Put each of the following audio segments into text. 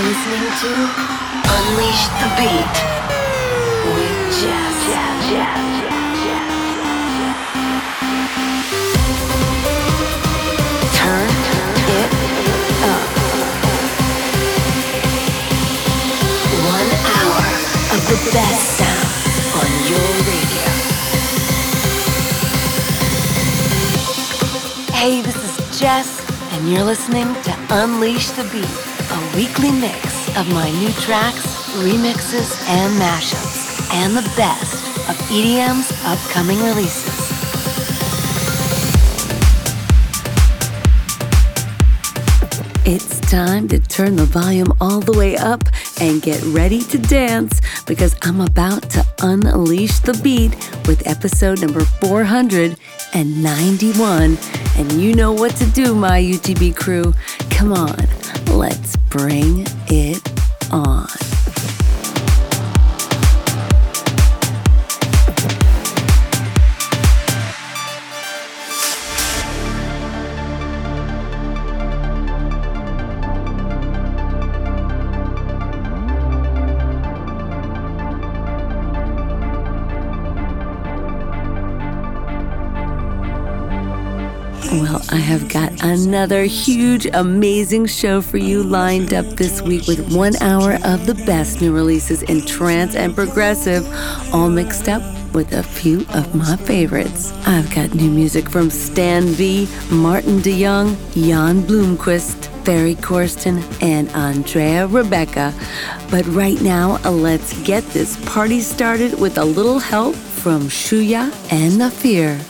You're listening to Unleash the Beat with Turn it up. One hour of the best sound on your radio. Hey, this is Jess, and you're listening to Unleash the Beat weekly mix of my new tracks, remixes, and mashups, and the best of EDM's upcoming releases. It's time to turn the volume all the way up and get ready to dance because I'm about to unleash the beat with episode number 491. And you know what to do, my UTB crew. Come on, let's bring it on. Well, I have got another huge, amazing show for you lined up this week with one hour of the best new releases in trance and progressive, all mixed up with a few of my favorites. I've got new music from Stan V, Martin DeYoung, Jan Blomqvist, Ferry Corsten, and Andrea Rebecca. But right now, let's get this party started with a little help from Shuya and Nafir. mix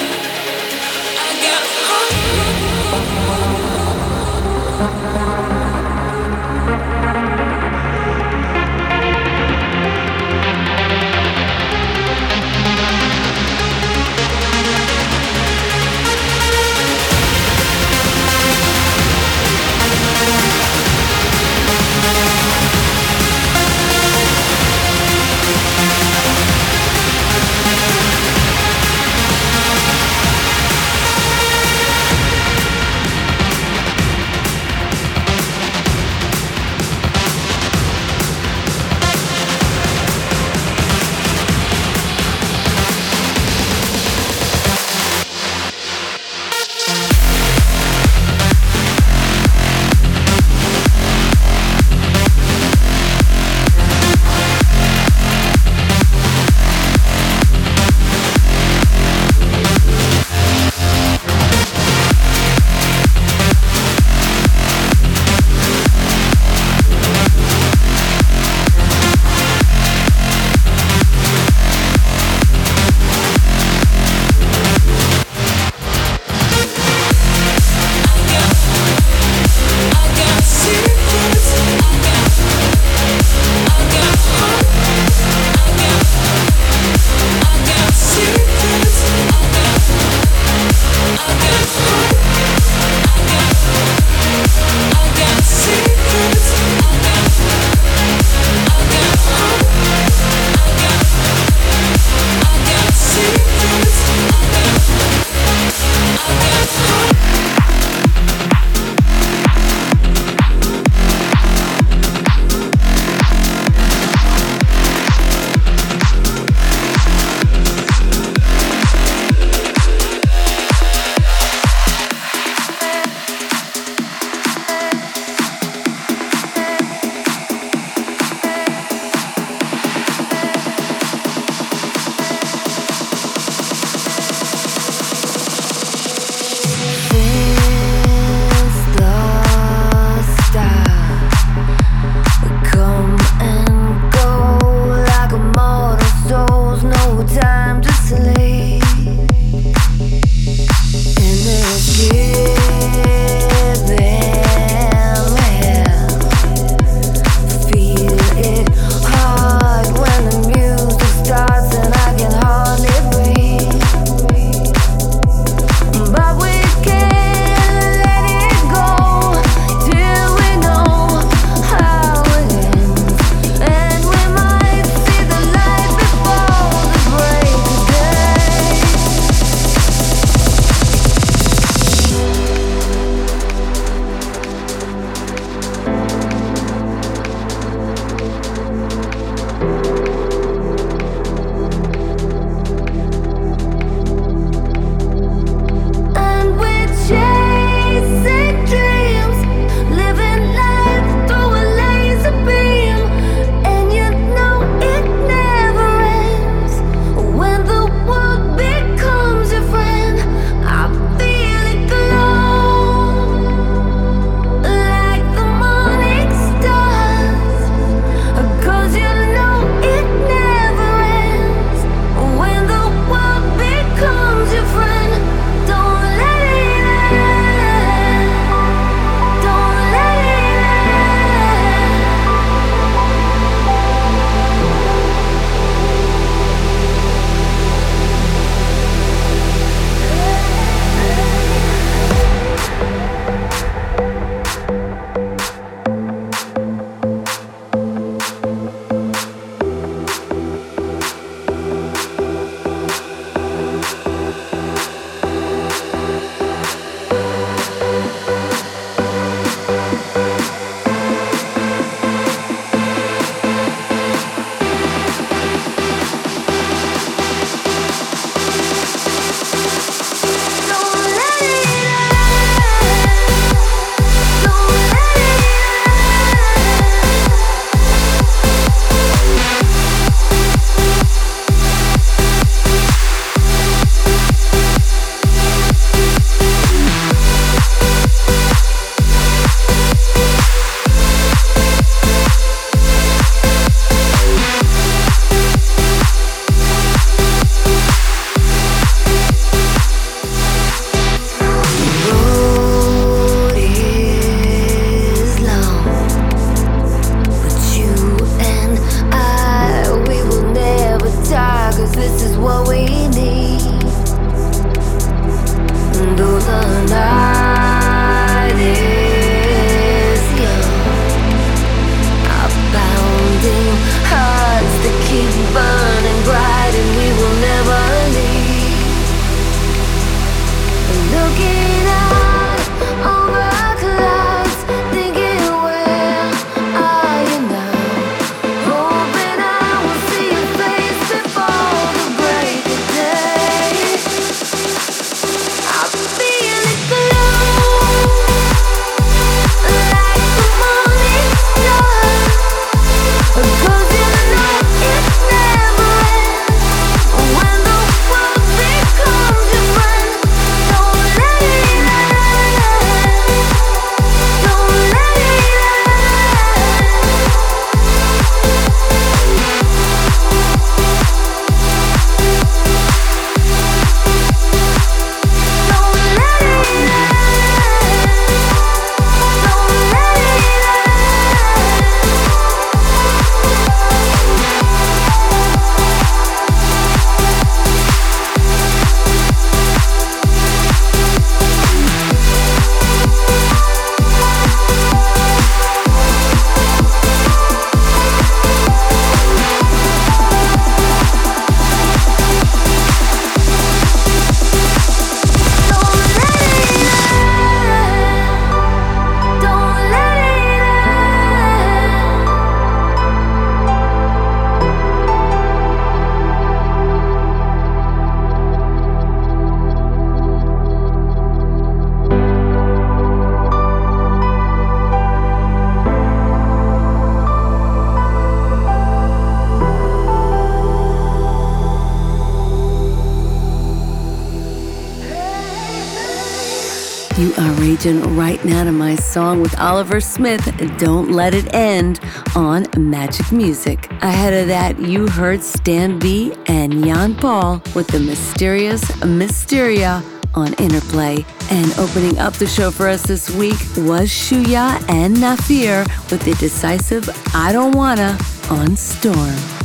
right now to my song with Oliver Smith, Don't Let It End, on Magic Music. Ahead of that, you heard Stan B and Jan Paul with the mysterious Mysteria on Interplay. And opening up the show for us this week was Shuya and Nafir with the decisive I Don't Wanna on Storm.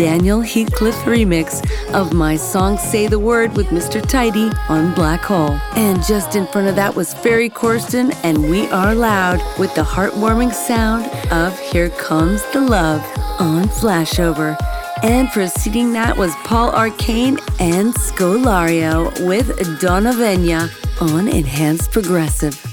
Daniel Heatcliff remix of my song Say the Word with Mr. Tidy on Black Hole. And just in front of that was Ferry Corsten and We Are Loud with the heartwarming sound of Here Comes the Love on Flashover. And preceding that was Paul Arcane and Scolario with Donna Venya on Enhanced Progressive.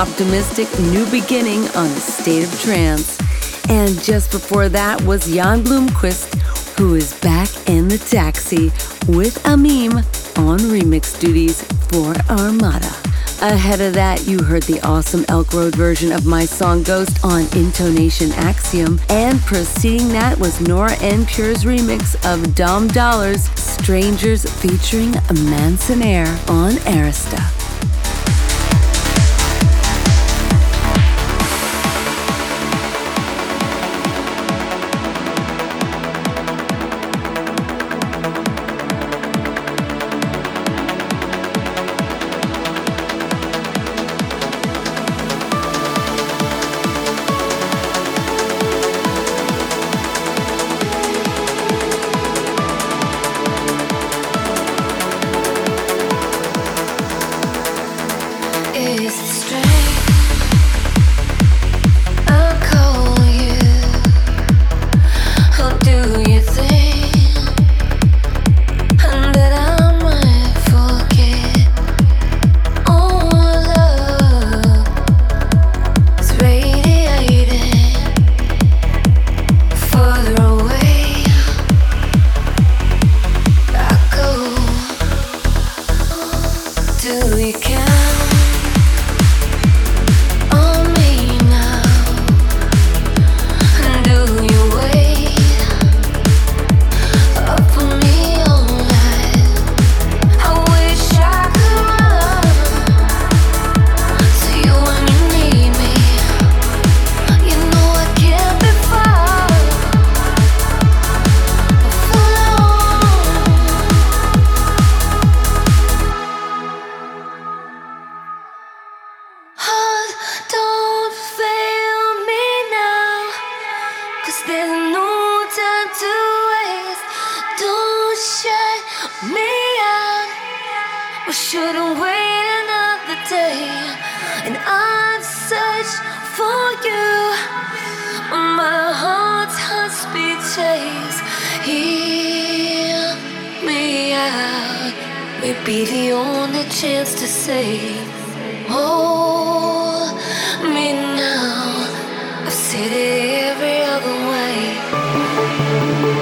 Optimistic New Beginning on a State of Trance. And just before that was Jan Blomqvist who is back in the taxi with Amim on remix duties for Armada. Ahead of that, you heard the awesome Elk Road version of my song Ghost on Intonation Axiom, and preceding that was Nora En Pure's remix of Dom Dolla's Strangers featuring Mansionair on Arista. beaches. Hear me out. Maybe the only chance to say, Hold me now. I've said it every other way.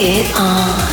It on.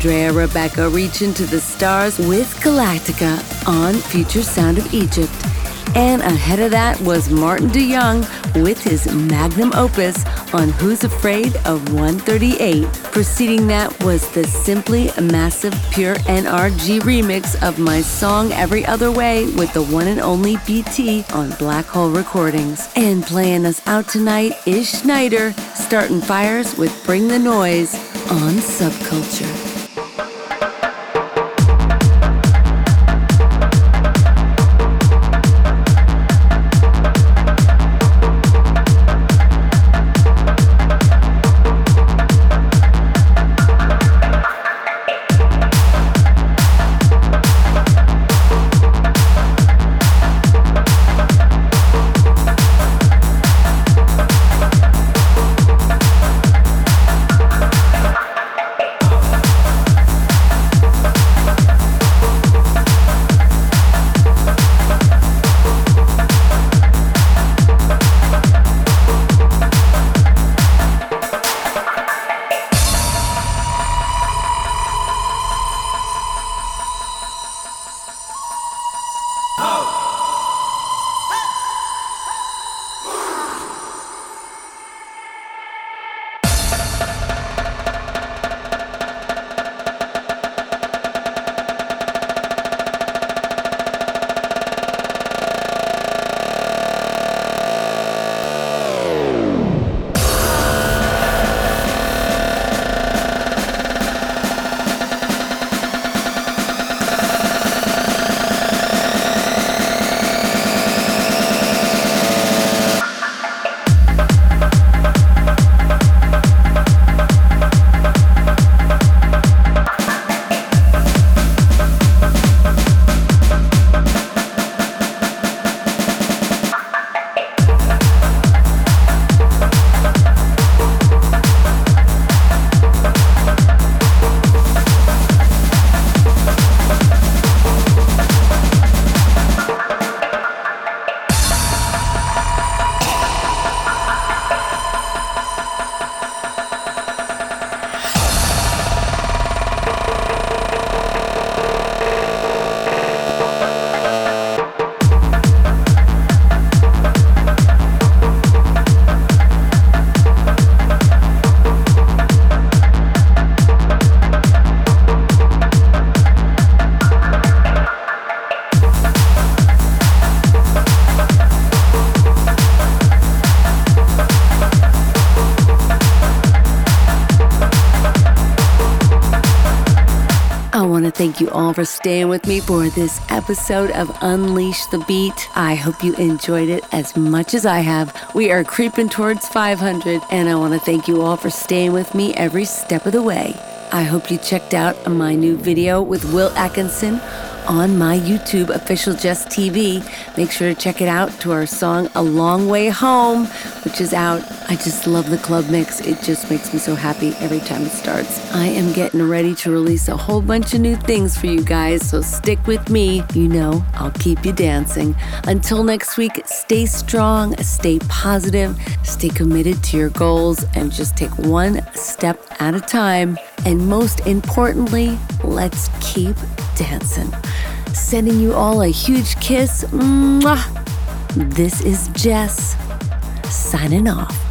Andrea Ribeca reaching to the stars with Galactica on Future Sound of Egypt. And ahead of that was Martin DeYoung with his magnum opus on Who's Afraid of 138. Preceding that was the Simply Massive Pure NRG remix of my song Every Other Way with the one and only BT on Black Hole Recordings. And playing us out tonight is Sneijder, starting fires with Bring the Noise on Subculture. You all for staying with me for this episode of Unleash the Beat. I hope you enjoyed it as much as I have. We are creeping towards 500, and I want to thank you all for staying with me every step of the way. I hope you checked out my new video with Will Atkinson on my YouTube, Official Just TV. Make sure to check it out to our song A Long Way Home, which is out. I just love the club mix. It just makes me so happy every time it starts. I am getting ready to release a whole bunch of new things for you guys, so stick with me. You know, I'll keep you dancing. Until next week, stay strong, stay positive, stay committed to your goals, and just take one step at a time. And most importantly, let's keep dancing. Sending you all a huge kiss. Mwah. This is Jess signing off.